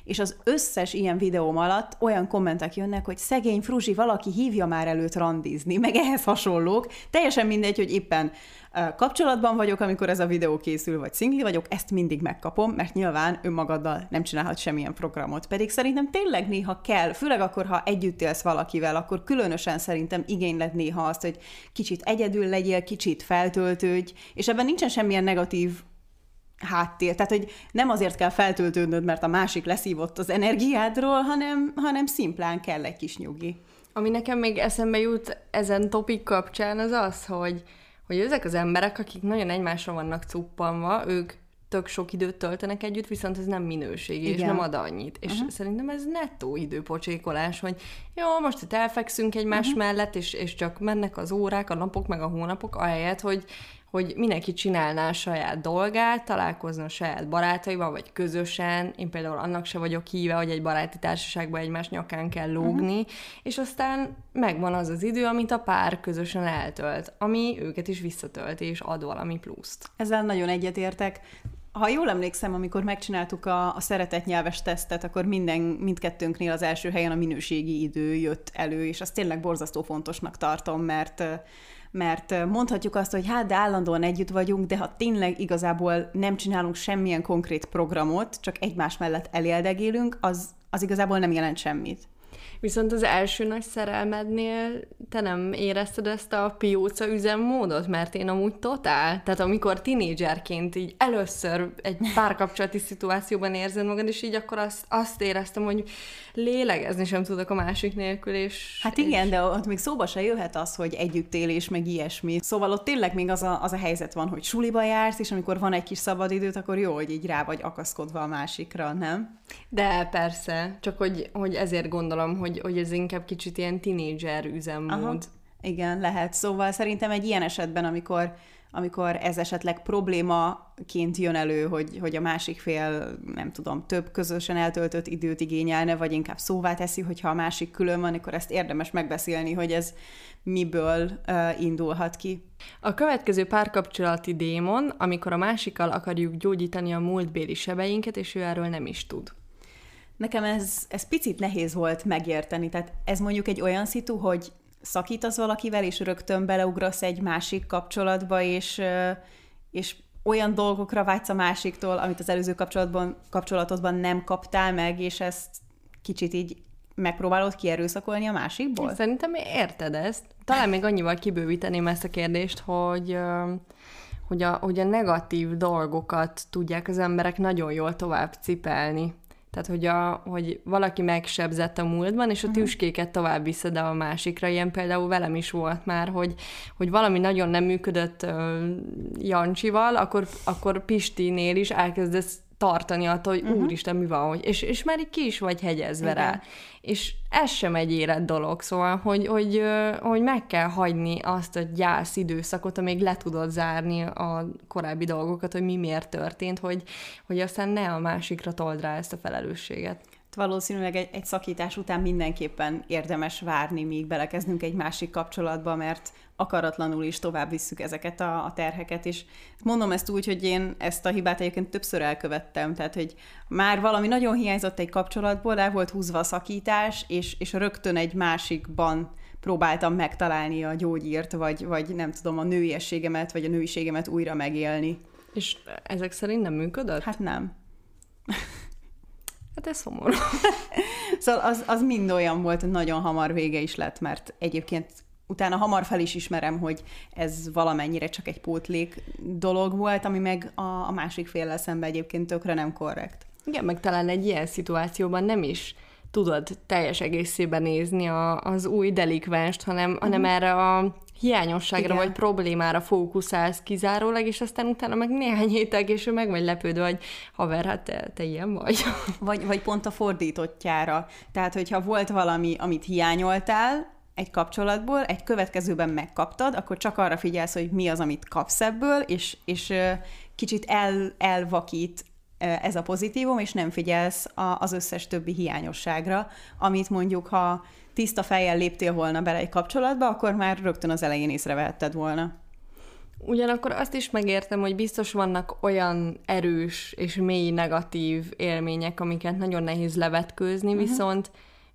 És az összes ilyen videóm alatt olyan kommentek jönnek, hogy szegény Fruzsi, valaki hívja már előtt randizni, meg ehhez hasonlók. Teljesen mindegy, hogy éppen kapcsolatban vagyok, amikor ez a videó készül, vagy szingli vagyok, ezt mindig megkapom, mert nyilván önmagaddal nem csinálhat semmilyen programot. Pedig szerintem tényleg néha kell, főleg akkor, ha együtt élsz valakivel, akkor különösen szerintem igényled néha azt, hogy kicsit egyedül legyél, kicsit feltöltődj, és ebben nincsen semmilyen negatív háttér. Tehát, hogy nem azért kell feltöltődnöd, mert a másik leszívott az energiádról, hanem, hanem szimplán kell egy kis nyugi. Ami nekem még eszembe jut ezen topik kapcsán, az az, hogy hogy ezek az emberek, akik nagyon egymásra vannak cuppanva, ők tök sok időt töltenek együtt, viszont ez nem minőségi, Igen. és nem ad annyit. És uh-huh. szerintem ez nettó időpocsékolás, hogy jó, most itt elfekszünk egymás uh-huh. mellett, és, és csak mennek az órák, a napok, meg a hónapok, ahelyett, hogy, hogy mindenki csinálná a saját dolgát, találkozna a saját barátaival, vagy közösen. Én például annak se vagyok híve, hogy egy baráti társaságban egymás nyakán kell lógni, uh-huh. és aztán megvan az az idő, amit a pár közösen eltölt, ami őket is visszatölti, és ad valami pluszt. Ezzel nagyon egyetértek. Ha jól emlékszem, amikor megcsináltuk a, a szeretett nyelves tesztet, akkor minden, mindkettőnknél az első helyen a minőségi idő jött elő, és azt tényleg borzasztó fontosnak tartom, mert mert mondhatjuk azt, hogy hát de állandóan együtt vagyunk, de ha tényleg igazából nem csinálunk semmilyen konkrét programot, csak egymás mellett eléldegélünk, az, az igazából nem jelent semmit. Viszont az első nagy szerelmednél te nem érezted ezt a pióca üzemmódot, mert én amúgy totál. Tehát amikor tinédzserként így először egy párkapcsolati szituációban érzed magad, és így akkor azt, azt éreztem, hogy lélegezni sem tudok a másik nélkül, és... Hát igen, és... de ott még szóba se jöhet az, hogy együttélés, meg ilyesmi. Szóval ott tényleg még az a, az a helyzet van, hogy suliba jársz, és amikor van egy kis szabadidőt, akkor jó, hogy így rá vagy akaszkodva a másikra, nem? De persze, csak hogy, hogy ezért gondolom, hogy, hogy ez inkább kicsit ilyen tinédzser üzemmód. Aha. Igen, lehet. Szóval szerintem egy ilyen esetben, amikor amikor ez esetleg problémaként jön elő, hogy, hogy a másik fél, nem tudom, több közösen eltöltött időt igényelne, vagy inkább szóvá teszi, hogyha a másik külön van, akkor ezt érdemes megbeszélni, hogy ez miből uh, indulhat ki. A következő párkapcsolati démon, amikor a másikkal akarjuk gyógyítani a múltbéli sebeinket, és ő erről nem is tud. Nekem ez, ez picit nehéz volt megérteni, tehát ez mondjuk egy olyan szitu, hogy szakítasz valakivel, és rögtön beleugrasz egy másik kapcsolatba, és, és olyan dolgokra vágysz a másiktól, amit az előző kapcsolatban, kapcsolatodban nem kaptál meg, és ezt kicsit így megpróbálod kierőszakolni a másikból? Szerintem érted ezt. Talán még annyival kibővíteném ezt a kérdést, hogy hogy a, hogy a negatív dolgokat tudják az emberek nagyon jól tovább cipelni. Tehát, hogy, a, hogy valaki megsebzett a múltban, és a tüskéket tovább viszed a másikra. Ilyen például velem is volt már, hogy, hogy valami nagyon nem működött uh, Jancsival, akkor, akkor Pistinél is elkezdesz tartani attól, hogy uh-huh. úristen, mi van, hogy, és, és már így ki is vagy hegyezve Igen. rá. És ez sem egy élet dolog, szóval, hogy, hogy, hogy meg kell hagyni azt a gyász időszakot, amíg le tudod zárni a korábbi dolgokat, hogy mi miért történt, hogy, hogy aztán ne a másikra told rá ezt a felelősséget valószínűleg egy, egy szakítás után mindenképpen érdemes várni, míg belekezdünk egy másik kapcsolatba, mert akaratlanul is tovább visszük ezeket a, a terheket, és mondom ezt úgy, hogy én ezt a hibát egyébként többször elkövettem, tehát, hogy már valami nagyon hiányzott egy kapcsolatból, el volt húzva a szakítás, és, és rögtön egy másikban próbáltam megtalálni a gyógyírt, vagy, vagy nem tudom, a nőiességemet, vagy a nőiségemet újra megélni. És ezek szerint nem működött? Hát nem. Hát ez szomorú. [laughs] szóval az, az mind olyan volt, hogy nagyon hamar vége is lett, mert egyébként utána hamar fel is ismerem, hogy ez valamennyire csak egy pótlék dolog volt, ami meg a, a másik féllel szemben egyébként tökre nem korrekt. Igen, meg talán egy ilyen szituációban nem is tudod teljes egészében nézni a, az új delikvenst, hanem, uh-huh. hanem erre a hiányosságra Igen. vagy problémára fókuszálsz kizárólag, és aztán utána meg néhány hétig, és meg vagy lepődve, hogy haver, hát te, te ilyen vagy. vagy. Vagy pont a fordítottjára. Tehát, hogyha volt valami, amit hiányoltál, egy kapcsolatból, egy következőben megkaptad, akkor csak arra figyelsz, hogy mi az, amit kapsz ebből, és, és kicsit el, elvakít ez a pozitívum, és nem figyelsz az összes többi hiányosságra, amit mondjuk, ha tiszta fejjel léptél volna bele egy kapcsolatba, akkor már rögtön az elején észrevehetted volna. Ugyanakkor azt is megértem, hogy biztos vannak olyan erős és mély negatív élmények, amiket nagyon nehéz levetkőzni, uh-huh. viszont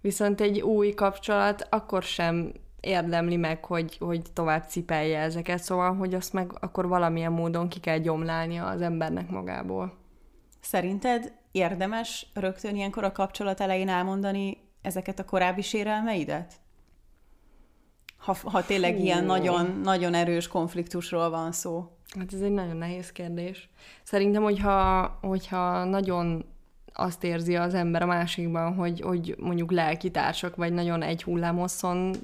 viszont egy új kapcsolat akkor sem érdemli meg, hogy, hogy tovább cipelje ezeket, szóval, hogy azt meg akkor valamilyen módon ki kell gyomlálnia az embernek magából. Szerinted érdemes rögtön ilyenkor a kapcsolat elején elmondani ezeket a korábbi sérelmeidet? Ha, ha tényleg Hú. ilyen nagyon, nagyon erős konfliktusról van szó. Hát ez egy nagyon nehéz kérdés. Szerintem, hogyha, hogyha nagyon azt érzi az ember a másikban, hogy, hogy mondjuk lelkitársak, vagy nagyon egy hullámosszon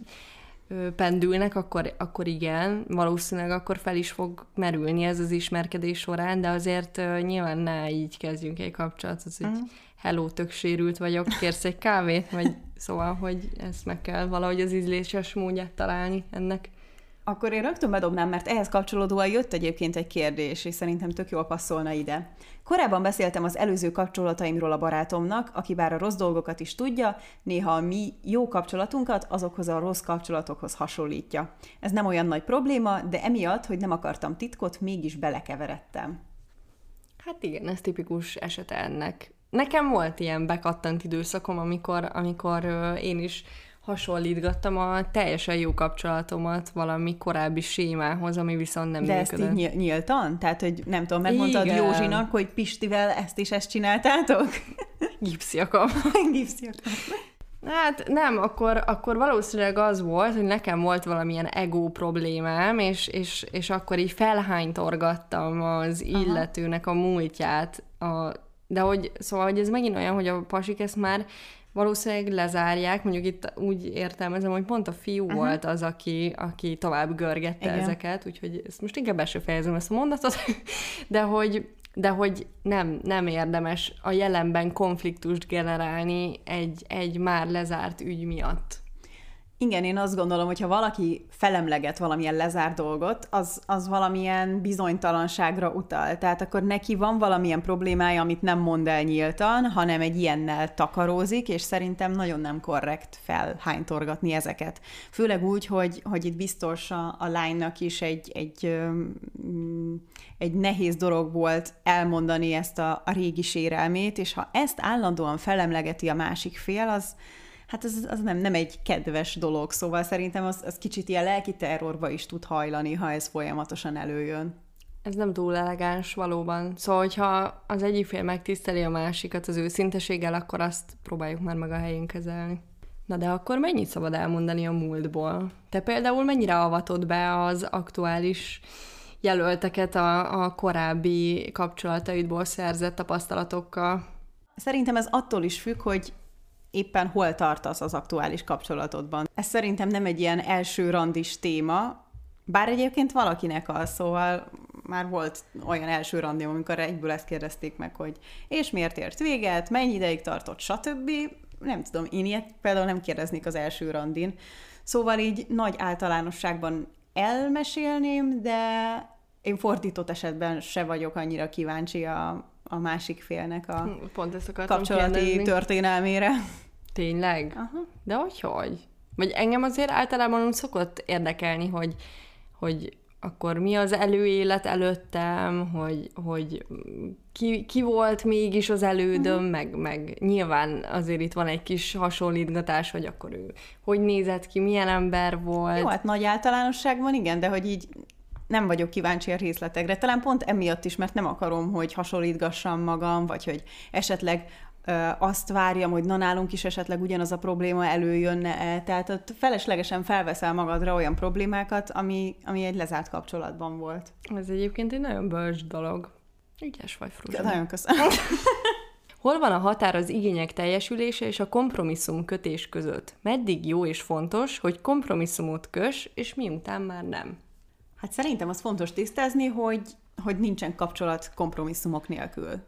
pendülnek, akkor, akkor igen, valószínűleg akkor fel is fog merülni ez az ismerkedés során, de azért nyilván ne így kezdjünk egy kapcsolatot, hogy uh-huh. hello, tök sérült vagyok, kérsz egy kávét, vagy szóval, hogy ezt meg kell valahogy az ízléses módját találni ennek. Akkor én rögtön bedobnám, mert ehhez kapcsolódóan jött egyébként egy kérdés, és szerintem tök jól passzolna ide. Korábban beszéltem az előző kapcsolataimról a barátomnak, aki bár a rossz dolgokat is tudja, néha a mi jó kapcsolatunkat azokhoz a rossz kapcsolatokhoz hasonlítja. Ez nem olyan nagy probléma, de emiatt, hogy nem akartam titkot, mégis belekeveredtem. Hát igen, ez tipikus esete ennek. Nekem volt ilyen bekattant időszakom, amikor, amikor én is hasonlítgattam a teljesen jó kapcsolatomat valami korábbi sémához, ami viszont nem De működött. ezt így nyíltan? Tehát, hogy nem tudom, megmondtad Igen. Józsinak, hogy Pistivel ezt is ezt csináltátok? [laughs] Gipsziakam. Gipsziakam. [laughs] Hát nem, akkor, akkor valószínűleg az volt, hogy nekem volt valamilyen ego problémám, és, és, és akkor így felhánytorgattam az illetőnek a múltját. A, de hogy, szóval, hogy ez megint olyan, hogy a pasik ezt már valószínűleg lezárják, mondjuk itt úgy értelmezem, hogy pont a fiú uh-huh. volt az, aki, aki tovább görgette Igen. ezeket, úgyhogy ezt most inkább be fejezem ezt a mondatot, [laughs] de hogy, de hogy nem, nem érdemes a jelenben konfliktust generálni egy, egy már lezárt ügy miatt. Igen, én azt gondolom, hogy ha valaki felemleget valamilyen lezár dolgot, az, az valamilyen bizonytalanságra utal. Tehát akkor neki van valamilyen problémája, amit nem mond el nyíltan, hanem egy ilyennel takarózik, és szerintem nagyon nem korrekt felhánytorgatni ezeket. Főleg úgy, hogy, hogy itt biztos a, a lánynak is egy, egy, egy nehéz dolog volt elmondani ezt a, a régi sérelmét, és ha ezt állandóan felemlegeti a másik fél, az, hát az, az nem, nem egy kedves dolog, szóval szerintem az, az kicsit ilyen lelki terrorba is tud hajlani, ha ez folyamatosan előjön. Ez nem túl elegáns valóban. Szóval, hogyha az egyik fél megtiszteli a másikat az őszinteséggel, akkor azt próbáljuk már meg a helyén kezelni. Na de akkor mennyit szabad elmondani a múltból? Te például mennyire avatod be az aktuális jelölteket a, a korábbi kapcsolataidból szerzett tapasztalatokkal? Szerintem ez attól is függ, hogy éppen hol tartasz az aktuális kapcsolatodban. Ez szerintem nem egy ilyen első randis téma, bár egyébként valakinek az, szóval már volt olyan első randi, amikor egyből ezt kérdezték meg, hogy és miért ért véget, mennyi ideig tartott, stb. Nem tudom, én ilyet például nem kérdeznék az első randin. Szóval így nagy általánosságban elmesélném, de én fordított esetben se vagyok annyira kíváncsi a, a másik félnek a hm, Pont ezt kapcsolati kérdezni. történelmére. Tényleg? Aha. De hogy hogy? Vagy engem azért általában úgy szokott érdekelni, hogy, hogy akkor mi az előélet előttem, hogy, hogy ki, ki volt mégis az elődöm, uh-huh. meg, meg nyilván azért itt van egy kis hasonlítgatás, hogy akkor ő hogy nézett ki, milyen ember volt. Jó, hát nagy általánosságban igen, de hogy így nem vagyok kíváncsi a részletekre. Talán pont emiatt is, mert nem akarom, hogy hasonlítgassam magam, vagy hogy esetleg azt várjam, hogy na nálunk is esetleg ugyanaz a probléma előjönne-e. Tehát ott feleslegesen felveszel magadra olyan problémákat, ami, ami egy lezárt kapcsolatban volt. Ez egyébként egy nagyon bölcs dolog. Ügyes vagy, Fruzsa. Nagyon köszönöm. [laughs] Hol van a határ az igények teljesülése és a kompromisszum kötés között? Meddig jó és fontos, hogy kompromisszumot kös, és miután már nem? Hát szerintem az fontos tisztázni, hogy, hogy nincsen kapcsolat kompromisszumok nélkül.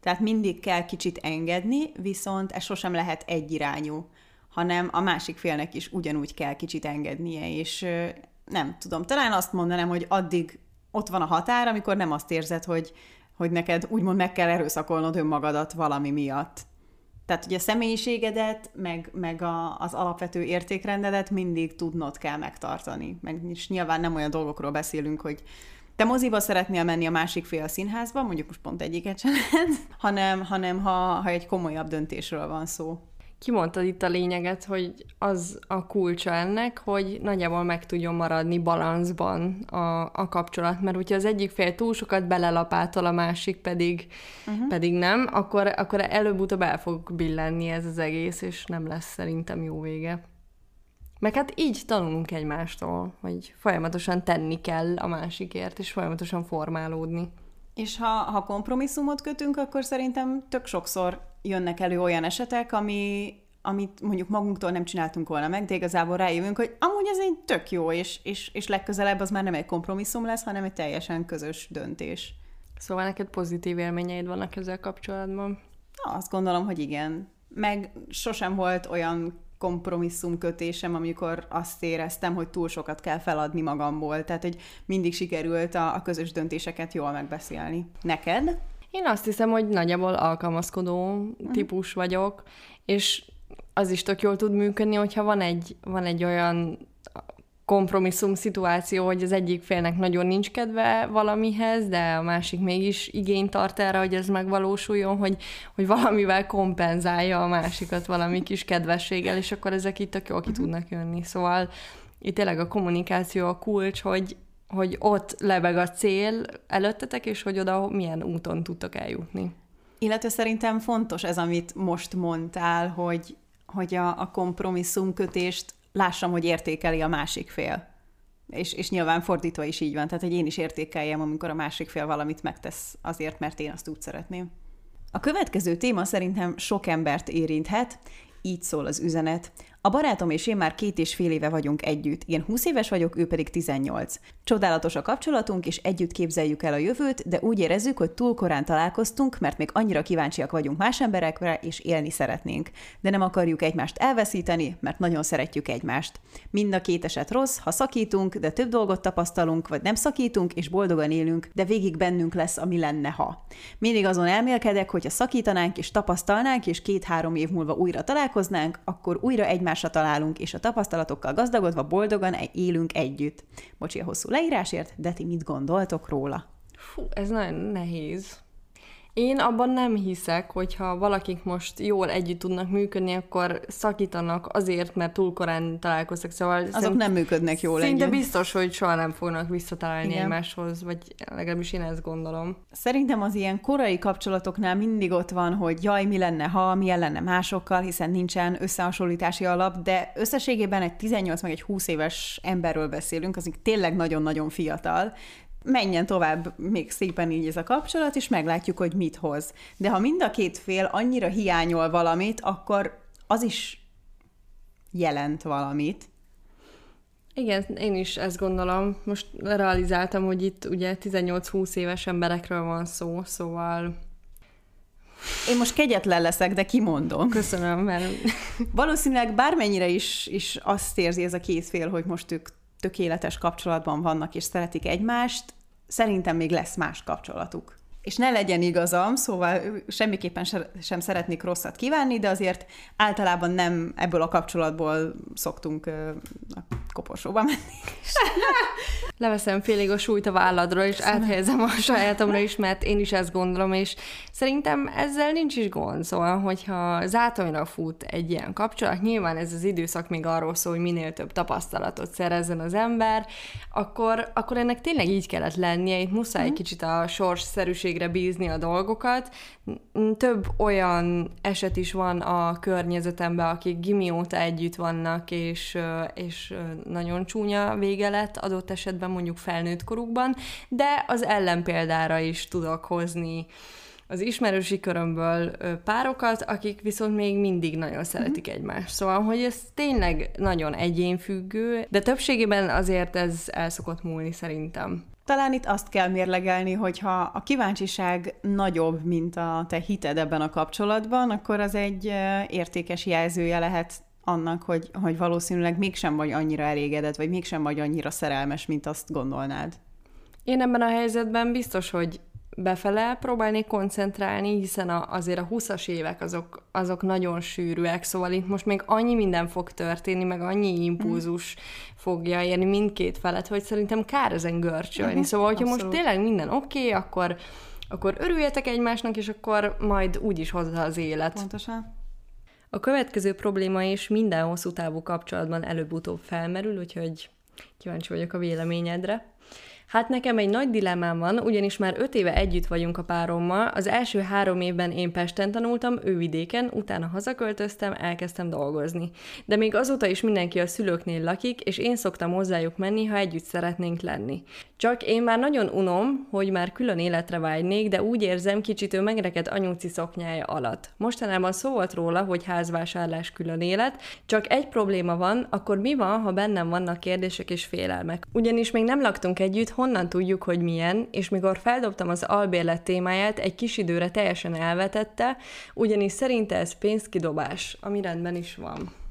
Tehát mindig kell kicsit engedni, viszont ez sosem lehet egyirányú, hanem a másik félnek is ugyanúgy kell kicsit engednie, és nem tudom, talán azt mondanám, hogy addig ott van a határ, amikor nem azt érzed, hogy, hogy neked úgymond meg kell erőszakolnod önmagadat valami miatt. Tehát ugye a személyiségedet, meg, meg a, az alapvető értékrendedet mindig tudnod kell megtartani. Meg és nyilván nem olyan dolgokról beszélünk, hogy te moziba szeretnél menni a másik fél a színházba, mondjuk most pont egyiket sem hanem, hanem ha, ha egy komolyabb döntésről van szó. Kimondtad itt a lényeget, hogy az a kulcsa ennek, hogy nagyjából meg tudjon maradni balanszban a, a kapcsolat, mert hogyha az egyik fél túl sokat belelapátol, a másik pedig, uh-huh. pedig nem, akkor, akkor előbb-utóbb el fog billenni ez az egész, és nem lesz szerintem jó vége. Meg hát így tanulunk egymástól, hogy folyamatosan tenni kell a másikért, és folyamatosan formálódni. És ha, ha kompromisszumot kötünk, akkor szerintem tök sokszor jönnek elő olyan esetek, ami, amit mondjuk magunktól nem csináltunk volna meg, de igazából rájövünk, hogy amúgy ez egy tök jó, és, és, és legközelebb az már nem egy kompromisszum lesz, hanem egy teljesen közös döntés. Szóval neked pozitív élményeid vannak ezzel kapcsolatban? Azt gondolom, hogy igen. Meg sosem volt olyan kompromisszum kötésem, amikor azt éreztem, hogy túl sokat kell feladni magamból. Tehát, hogy mindig sikerült a, a közös döntéseket jól megbeszélni. Neked? Én azt hiszem, hogy nagyjából alkalmazkodó uh-huh. típus vagyok, és az is tök jól tud működni, hogyha van egy, van egy olyan kompromisszum szituáció, hogy az egyik félnek nagyon nincs kedve valamihez, de a másik mégis igényt tart erre, hogy ez megvalósuljon, hogy, hogy valamivel kompenzálja a másikat valami kis kedvességgel, és akkor ezek itt tök jól ki mhm. tudnak jönni. Szóval itt tényleg a kommunikáció a kulcs, hogy, hogy ott lebeg a cél előttetek, és hogy oda milyen úton tudtok eljutni. Illetve szerintem fontos ez, amit most mondtál, hogy, hogy a, a kompromisszumkötést lássam, hogy értékeli a másik fél. És, és nyilván fordítva is így van, tehát hogy én is értékeljem, amikor a másik fél valamit megtesz azért, mert én azt úgy szeretném. A következő téma szerintem sok embert érinthet, így szól az üzenet. A barátom és én már két és fél éve vagyunk együtt. Én 20 éves vagyok, ő pedig 18. Csodálatos a kapcsolatunk, és együtt képzeljük el a jövőt, de úgy érezzük, hogy túl korán találkoztunk, mert még annyira kíváncsiak vagyunk más emberekre, és élni szeretnénk. De nem akarjuk egymást elveszíteni, mert nagyon szeretjük egymást. Mind a két eset rossz, ha szakítunk, de több dolgot tapasztalunk, vagy nem szakítunk, és boldogan élünk, de végig bennünk lesz, ami lenne, ha. Mindig azon elmélkedek, hogy ha szakítanánk és tapasztalnánk, és két-három év múlva újra találkoznánk, akkor újra egymás egymásra találunk, és a tapasztalatokkal gazdagodva boldogan élünk együtt. Bocsi a hosszú leírásért, de ti mit gondoltok róla? Fú, ez nagyon nehéz. Én abban nem hiszek, hogyha valakik most jól együtt tudnak működni, akkor szakítanak azért, mert túl korán találkoztak. Szóval Azok szerint, nem működnek jól Szinte együtt. biztos, hogy soha nem fognak visszatalálni Igen. egymáshoz, vagy legalábbis én ezt gondolom. Szerintem az ilyen korai kapcsolatoknál mindig ott van, hogy jaj, mi lenne, ha, milyen lenne másokkal, hiszen nincsen összehasonlítási alap, de összességében egy 18 meg egy 20 éves emberről beszélünk, az tényleg nagyon-nagyon fiatal, menjen tovább még szépen így ez a kapcsolat, és meglátjuk, hogy mit hoz. De ha mind a két fél annyira hiányol valamit, akkor az is jelent valamit. Igen, én is ezt gondolom. Most realizáltam, hogy itt ugye 18-20 éves emberekről van szó, szóval... Én most kegyetlen leszek, de kimondom. Köszönöm, mert... Valószínűleg bármennyire is, is azt érzi ez a két fél, hogy most ők tökéletes kapcsolatban vannak és szeretik egymást, szerintem még lesz más kapcsolatuk és ne legyen igazam, szóval semmiképpen sem szeretnék rosszat kívánni, de azért általában nem ebből a kapcsolatból szoktunk a koporsóba menni. [laughs] Leveszem félig a súlyt a válladról, és áthelyezem a sajátomra is, mert én is ezt gondolom, és szerintem ezzel nincs is gond. Szóval, hogyha zátonyra fut egy ilyen kapcsolat, nyilván ez az időszak még arról szól, hogy minél több tapasztalatot szerezzen az ember, akkor, akkor ennek tényleg így kellett lennie, itt muszáj mm. egy kicsit a sorsszerűségre bízni a dolgokat. Több olyan eset is van a környezetemben, akik gimi óta együtt vannak, és, és nagyon csúnya vége lett adott esetben mondjuk felnőtt korukban, de az ellenpéldára is tudok hozni az ismerősi körömből párokat, akik viszont még mindig nagyon szeretik mm-hmm. egymást. Szóval, hogy ez tényleg nagyon egyénfüggő, de többségében azért ez el szokott múlni szerintem. Talán itt azt kell mérlegelni, hogyha a kíváncsiság nagyobb, mint a te hited ebben a kapcsolatban, akkor az egy értékes jelzője lehet annak, hogy, hogy valószínűleg mégsem vagy annyira elégedett, vagy mégsem vagy annyira szerelmes, mint azt gondolnád. Én ebben a helyzetben biztos, hogy befele próbálnék koncentrálni, hiszen a, azért a 20-as évek azok, azok nagyon sűrűek, szóval itt most még annyi minden fog történni, meg annyi impulzus mm. fogja érni mindkét felet, hogy szerintem kár ezen görcsölni. Mm-hmm. Szóval, hogyha Abszolút. most tényleg minden oké, okay, akkor, akkor örüljetek egymásnak, és akkor majd úgy is hozza az élet. Pontosan. A következő probléma is minden hosszú távú kapcsolatban előbb-utóbb felmerül, úgyhogy kíváncsi vagyok a véleményedre. Hát nekem egy nagy dilemmám van, ugyanis már öt éve együtt vagyunk a párommal. Az első három évben én Pesten tanultam, ő vidéken, utána hazaköltöztem, elkezdtem dolgozni. De még azóta is mindenki a szülőknél lakik, és én szoktam hozzájuk menni, ha együtt szeretnénk lenni. Csak én már nagyon unom, hogy már külön életre vágynék, de úgy érzem, kicsit ő megrekedt anyuci szoknyája alatt. Mostanában szó volt róla, hogy házvásárlás külön élet, csak egy probléma van, akkor mi van, ha bennem vannak kérdések és félelmek? Ugyanis még nem laktunk együtt, honnan tudjuk, hogy milyen, és mikor feldobtam az albérlet témáját, egy kis időre teljesen elvetette, ugyanis szerinte ez pénzkidobás, ami rendben is van.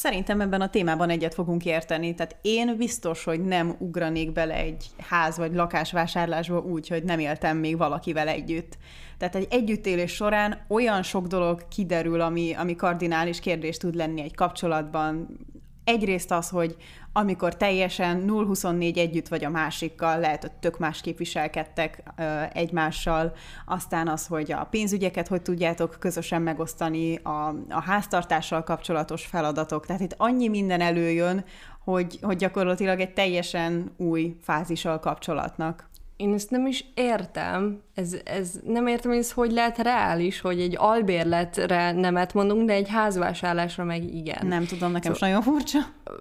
Szerintem ebben a témában egyet fogunk érteni. Tehát én biztos, hogy nem ugranék bele egy ház vagy lakásvásárlásba úgy, hogy nem éltem még valakivel együtt. Tehát egy együttélés során olyan sok dolog kiderül, ami, ami kardinális kérdés tud lenni egy kapcsolatban. Egyrészt az, hogy amikor teljesen 0-24 együtt vagy a másikkal, lehet, hogy tök más képviselkedtek ö, egymással, aztán az, hogy a pénzügyeket hogy tudjátok közösen megosztani, a, a háztartással kapcsolatos feladatok, tehát itt annyi minden előjön, hogy, hogy gyakorlatilag egy teljesen új fázis a kapcsolatnak én ezt nem is értem. Ez, ez nem értem, hogy ez hogy lehet reális, hogy egy albérletre nemet mondunk, de egy házvásárlásra meg igen. Nem tudom, nekem szóval nagyon furcsa.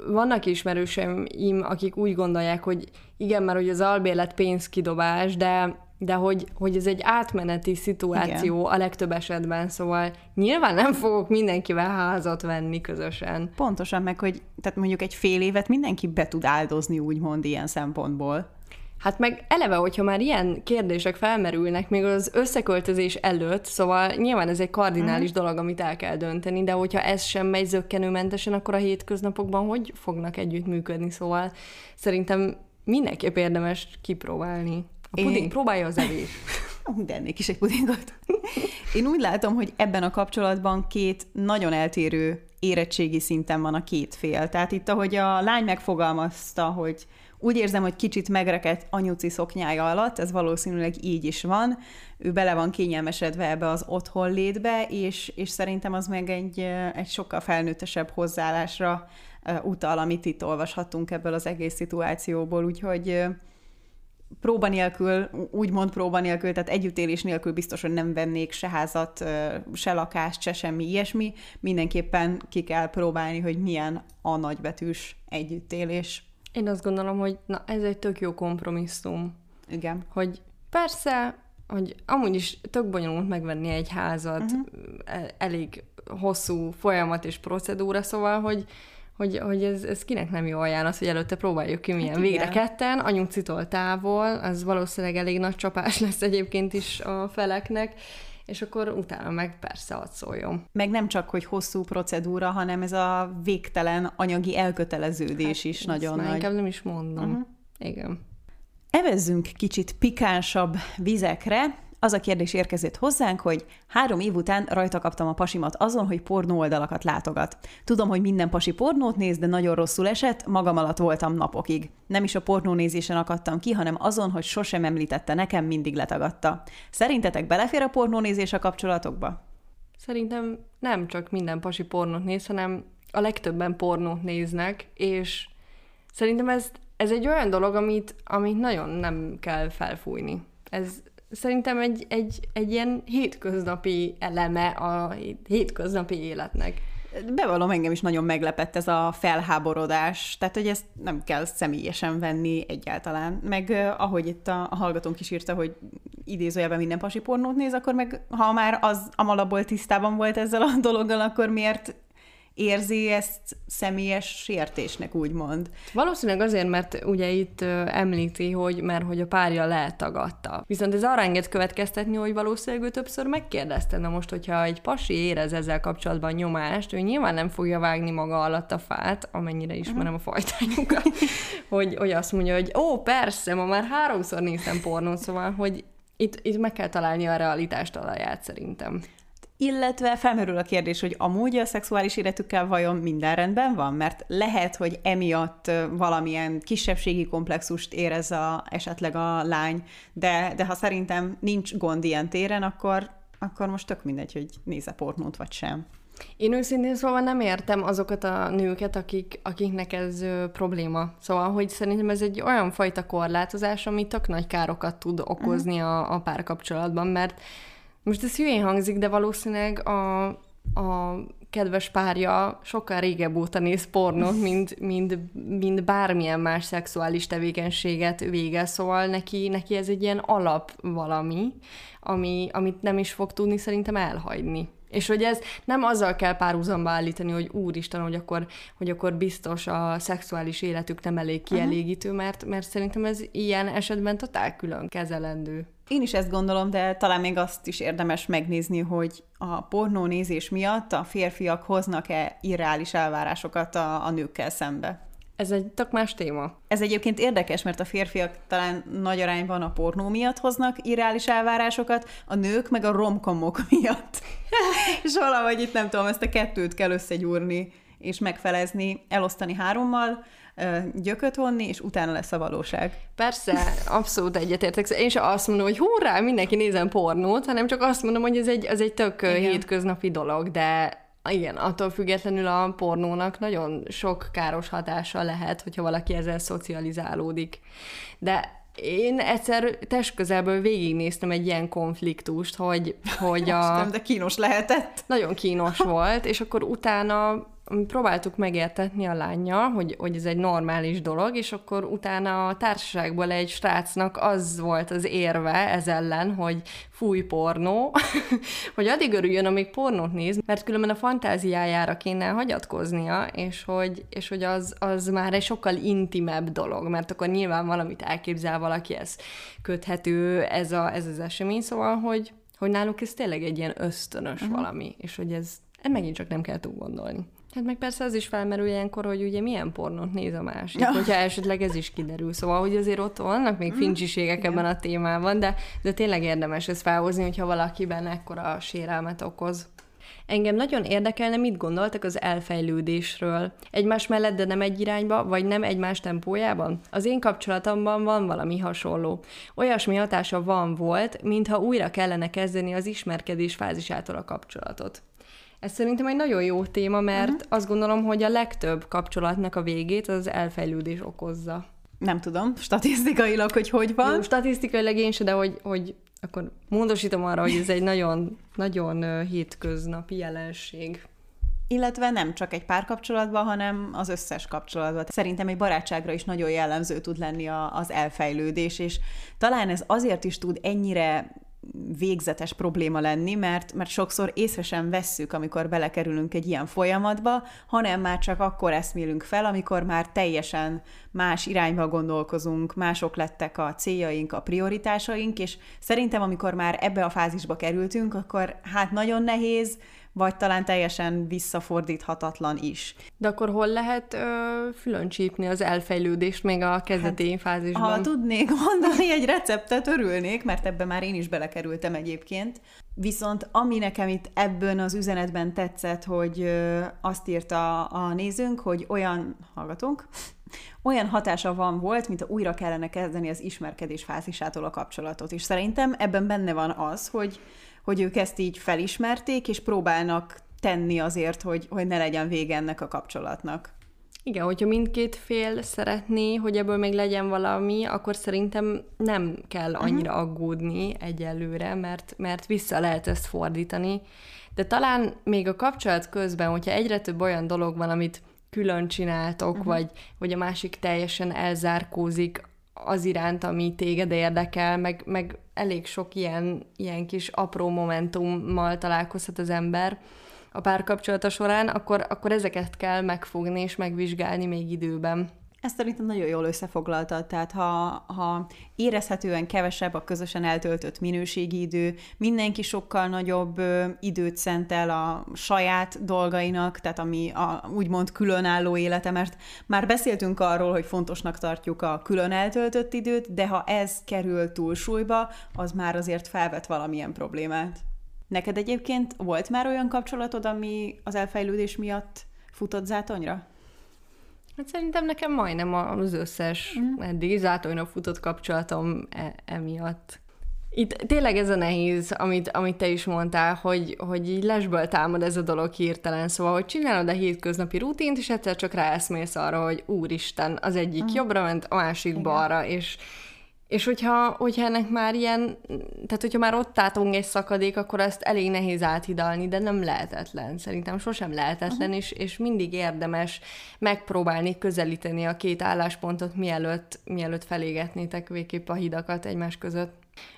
Vannak ismerőseim, akik úgy gondolják, hogy igen, mert hogy az albérlet pénzkidobás, de de hogy, hogy ez egy átmeneti szituáció Igen. a legtöbb esetben, szóval nyilván nem fogok mindenkivel házat venni közösen. Pontosan, meg hogy tehát mondjuk egy fél évet mindenki be tud áldozni, úgymond ilyen szempontból. Hát meg eleve, hogyha már ilyen kérdések felmerülnek még az összeköltözés előtt, szóval nyilván ez egy kardinális uh-huh. dolog, amit el kell dönteni, de hogyha ez sem megy zöggenőmentesen, akkor a hétköznapokban hogy fognak együtt működni? Szóval szerintem mindenképp érdemes kipróbálni. A puding Én... próbálja az evés. [laughs] de ennék is egy pudingot. Én úgy látom, hogy ebben a kapcsolatban két nagyon eltérő érettségi szinten van a két fél. Tehát itt, ahogy a lány megfogalmazta, hogy úgy érzem, hogy kicsit megrekedt anyuci szoknyája alatt, ez valószínűleg így is van. Ő bele van kényelmesedve ebbe az otthon létbe, és, és szerintem az meg egy, egy sokkal felnőttesebb hozzáállásra utal, amit itt olvashattunk ebből az egész szituációból, úgyhogy próba nélkül, úgymond próba nélkül, tehát együttélés nélkül biztos, hogy nem vennék se házat, se lakást, se semmi ilyesmi. Mindenképpen ki kell próbálni, hogy milyen a nagybetűs együttélés. Én azt gondolom, hogy na, ez egy tök jó kompromisszum. Igen. Hogy persze, hogy amúgy is tök bonyolult megvenni egy házat, uh-huh. elég hosszú folyamat és procedúra, szóval, hogy hogy, hogy ez, ez kinek nem jó ajánlat, hogy előtte próbáljuk ki milyen hát végre ketten, anyucitól távol, az valószínűleg elég nagy csapás [laughs] lesz egyébként is a feleknek, és akkor utána meg persze ad szóljon. Meg nem csak, hogy hosszú procedúra, hanem ez a végtelen anyagi elköteleződés hát, is nagyon nagy. Inkább nem is mondom. Uh-huh. Igen. Evezzünk kicsit pikánsabb vizekre, az a kérdés érkezett hozzánk, hogy három év után rajta kaptam a pasimat azon, hogy pornó oldalakat látogat. Tudom, hogy minden pasi pornót néz, de nagyon rosszul esett, magam alatt voltam napokig. Nem is a pornónézésen akadtam ki, hanem azon, hogy sosem említette nekem, mindig letagadta. Szerintetek belefér a pornónézés a kapcsolatokba? Szerintem nem csak minden pasi pornót néz, hanem a legtöbben pornót néznek, és szerintem ez, ez egy olyan dolog, amit, amit nagyon nem kell felfújni. Ez, szerintem egy, egy, egy ilyen hétköznapi eleme a hétköznapi életnek. Bevallom, engem is nagyon meglepett ez a felháborodás, tehát hogy ezt nem kell személyesen venni egyáltalán. Meg ahogy itt a, a hallgatónk is írta, hogy idézőjelben minden pasi pornót néz, akkor meg ha már az amalapból tisztában volt ezzel a [laughs] dologgal, akkor miért érzi ezt személyes sértésnek, úgymond. Valószínűleg azért, mert ugye itt említi, hogy mert hogy a párja letagadta. Viszont ez arra enged következtetni, hogy valószínűleg ő többször megkérdezte. Na most, hogyha egy pasi érez ezzel kapcsolatban nyomást, ő nyilván nem fogja vágni maga alatt a fát, amennyire ismerem a fajtányukat, [laughs] hogy, hogy azt mondja, hogy ó, persze, ma már háromszor néztem pornót, szóval, hogy itt, itt meg kell találni a realitást alaját szerintem. Illetve felmerül a kérdés, hogy amúgy a szexuális életükkel vajon minden rendben van? Mert lehet, hogy emiatt valamilyen kisebbségi komplexust érez a, esetleg a lány, de, de ha szerintem nincs gond ilyen téren, akkor, akkor most tök mindegy, hogy nézze pornót vagy sem. Én őszintén szóval nem értem azokat a nőket, akik, akiknek ez ö, probléma. Szóval, hogy szerintem ez egy olyan fajta korlátozás, ami tök nagy károkat tud okozni uh-huh. a, a párkapcsolatban, mert most ez hülyén hangzik, de valószínűleg a, a kedves párja sokkal régebb óta néz pornót, mint, mint, mint bármilyen más szexuális tevékenységet vége, szóval neki, neki ez egy ilyen alap valami, ami, amit nem is fog tudni szerintem elhagyni. És hogy ez nem azzal kell párhuzamba állítani, hogy úristen, hogy akkor, hogy akkor biztos a szexuális életük nem elég kielégítő, mert, mert szerintem ez ilyen esetben totál külön kezelendő. Én is ezt gondolom, de talán még azt is érdemes megnézni, hogy a pornónézés miatt a férfiak hoznak-e irreális elvárásokat a, a nőkkel szembe. Ez egy tök más téma. Ez egyébként érdekes, mert a férfiak talán nagy arányban a pornó miatt hoznak irreális elvárásokat, a nők meg a romkomok [laughs] miatt. és valahogy itt nem tudom, ezt a kettőt kell összegyúrni és megfelezni, elosztani hárommal, gyököt vonni, és utána lesz a valóság. Persze, abszolút egyetértek. Én sem azt mondom, hogy hurrá, mindenki nézem pornót, hanem csak azt mondom, hogy ez egy, ez egy tök Igen. hétköznapi dolog, de igen, attól függetlenül a pornónak nagyon sok káros hatása lehet, hogyha valaki ezzel szocializálódik. De én egyszer test közelből végignéztem egy ilyen konfliktust, hogy, hogy [laughs] a... Nem, de kínos lehetett. Nagyon kínos volt, és akkor utána próbáltuk megértetni a lányjal, hogy, hogy ez egy normális dolog, és akkor utána a társaságból egy srácnak az volt az érve ez ellen, hogy fúj pornó, [laughs] hogy addig örüljön, amíg pornót néz, mert különben a fantáziájára kéne hagyatkoznia, és hogy, és hogy az, az már egy sokkal intimebb dolog, mert akkor nyilván valamit elképzel valaki, ez köthető, ez, a, ez az esemény, szóval, hogy, hogy náluk ez tényleg egy ilyen ösztönös uh-huh. valami, és hogy ez, megint csak nem kell túl gondolni. Hát meg persze az is felmerül ilyenkor, hogy ugye milyen pornót néz a másik, ja. hogyha esetleg ez is kiderül. Szóval, hogy azért ott vannak még mm. fincsiségek ebben a témában, de, de tényleg érdemes ezt felhozni, hogyha valakiben ekkora sérelmet okoz. Engem nagyon érdekelne, mit gondoltak az elfejlődésről. Egymás mellett, de nem egy irányba, vagy nem egymás tempójában? Az én kapcsolatomban van valami hasonló. Olyasmi hatása van volt, mintha újra kellene kezdeni az ismerkedés fázisától a kapcsolatot. Ez szerintem egy nagyon jó téma, mert uh-huh. azt gondolom, hogy a legtöbb kapcsolatnak a végét az elfejlődés okozza. Nem tudom, statisztikailag, hogy hogy van. Jó, statisztikailag én se, de hogy, hogy akkor módosítom arra, hogy ez egy nagyon, nagyon hétköznapi jelenség. Illetve nem csak egy párkapcsolatban, hanem az összes kapcsolatban. Szerintem egy barátságra is nagyon jellemző tud lenni a, az elfejlődés, és talán ez azért is tud ennyire végzetes probléma lenni, mert, mert sokszor észre sem vesszük, amikor belekerülünk egy ilyen folyamatba, hanem már csak akkor eszmélünk fel, amikor már teljesen más irányba gondolkozunk, mások lettek a céljaink, a prioritásaink, és szerintem amikor már ebbe a fázisba kerültünk, akkor hát nagyon nehéz vagy talán teljesen visszafordíthatatlan is. De akkor hol lehet ö, fülön csípni az elfejlődést még a kezdeti hát, fázisban? Ha tudnék mondani egy receptet, örülnék, mert ebbe már én is belekerültem egyébként. Viszont ami nekem itt ebben az üzenetben tetszett, hogy ö, azt írta a nézőnk, hogy olyan, hallgatunk, [laughs] olyan hatása van volt, mint újra kellene kezdeni az ismerkedés fázisától a kapcsolatot. És szerintem ebben benne van az, hogy hogy ők ezt így felismerték, és próbálnak tenni azért, hogy, hogy ne legyen vége ennek a kapcsolatnak. Igen, hogyha mindkét fél szeretné, hogy ebből még legyen valami, akkor szerintem nem kell mhm. annyira aggódni egyelőre, mert, mert vissza lehet ezt fordítani. De talán még a kapcsolat közben, hogyha egyre több olyan dolog van, amit külön csináltok, uh-huh. vagy, vagy a másik teljesen elzárkózik az iránt, ami téged érdekel, meg, meg elég sok ilyen, ilyen kis apró momentummal találkozhat az ember a párkapcsolata során, akkor, akkor ezeket kell megfogni és megvizsgálni még időben. Ezt szerintem nagyon jól összefoglaltad, tehát ha, ha érezhetően kevesebb a közösen eltöltött minőségi idő, mindenki sokkal nagyobb ö, időt szentel a saját dolgainak, tehát ami a úgymond különálló élete, mert már beszéltünk arról, hogy fontosnak tartjuk a külön eltöltött időt, de ha ez kerül túlsúlyba, az már azért felvet valamilyen problémát. Neked egyébként volt már olyan kapcsolatod, ami az elfejlődés miatt futott zátonyra? Hát szerintem nekem majdnem az összes mm. eddig zátonyra futott kapcsolatom e- emiatt. Itt tényleg ez a nehéz, amit, amit te is mondtál, hogy, hogy így lesből támad ez a dolog hirtelen, szóval, hogy csinálod a hétköznapi rutint, és egyszer csak ráeszmélsz arra, hogy úristen, az egyik uh-huh. jobbra ment, a másik Igen. balra, és, és hogyha, hogyha ennek már ilyen, tehát hogyha már ott átong egy szakadék, akkor ezt elég nehéz áthidalni, de nem lehetetlen. Szerintem sosem lehetetlen, uh-huh. és, és mindig érdemes megpróbálni közelíteni a két álláspontot, mielőtt, mielőtt felégetnétek végképp a hidakat egymás között.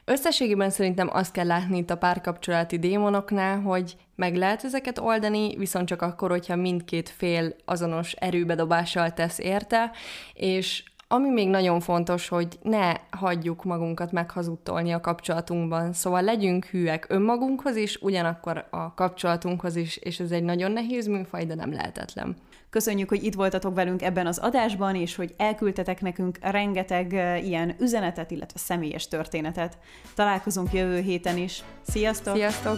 Összességében szerintem azt kell látni itt a párkapcsolati démonoknál, hogy meg lehet ezeket oldani, viszont csak akkor, hogyha mindkét fél azonos erőbedobással tesz érte, és ami még nagyon fontos, hogy ne hagyjuk magunkat meghazudtolni a kapcsolatunkban, szóval legyünk hűek önmagunkhoz is, ugyanakkor a kapcsolatunkhoz is, és ez egy nagyon nehéz műfaj, de nem lehetetlen. Köszönjük, hogy itt voltatok velünk ebben az adásban, és hogy elküldtetek nekünk rengeteg ilyen üzenetet, illetve személyes történetet. Találkozunk jövő héten is. Sziasztok! Sziasztok!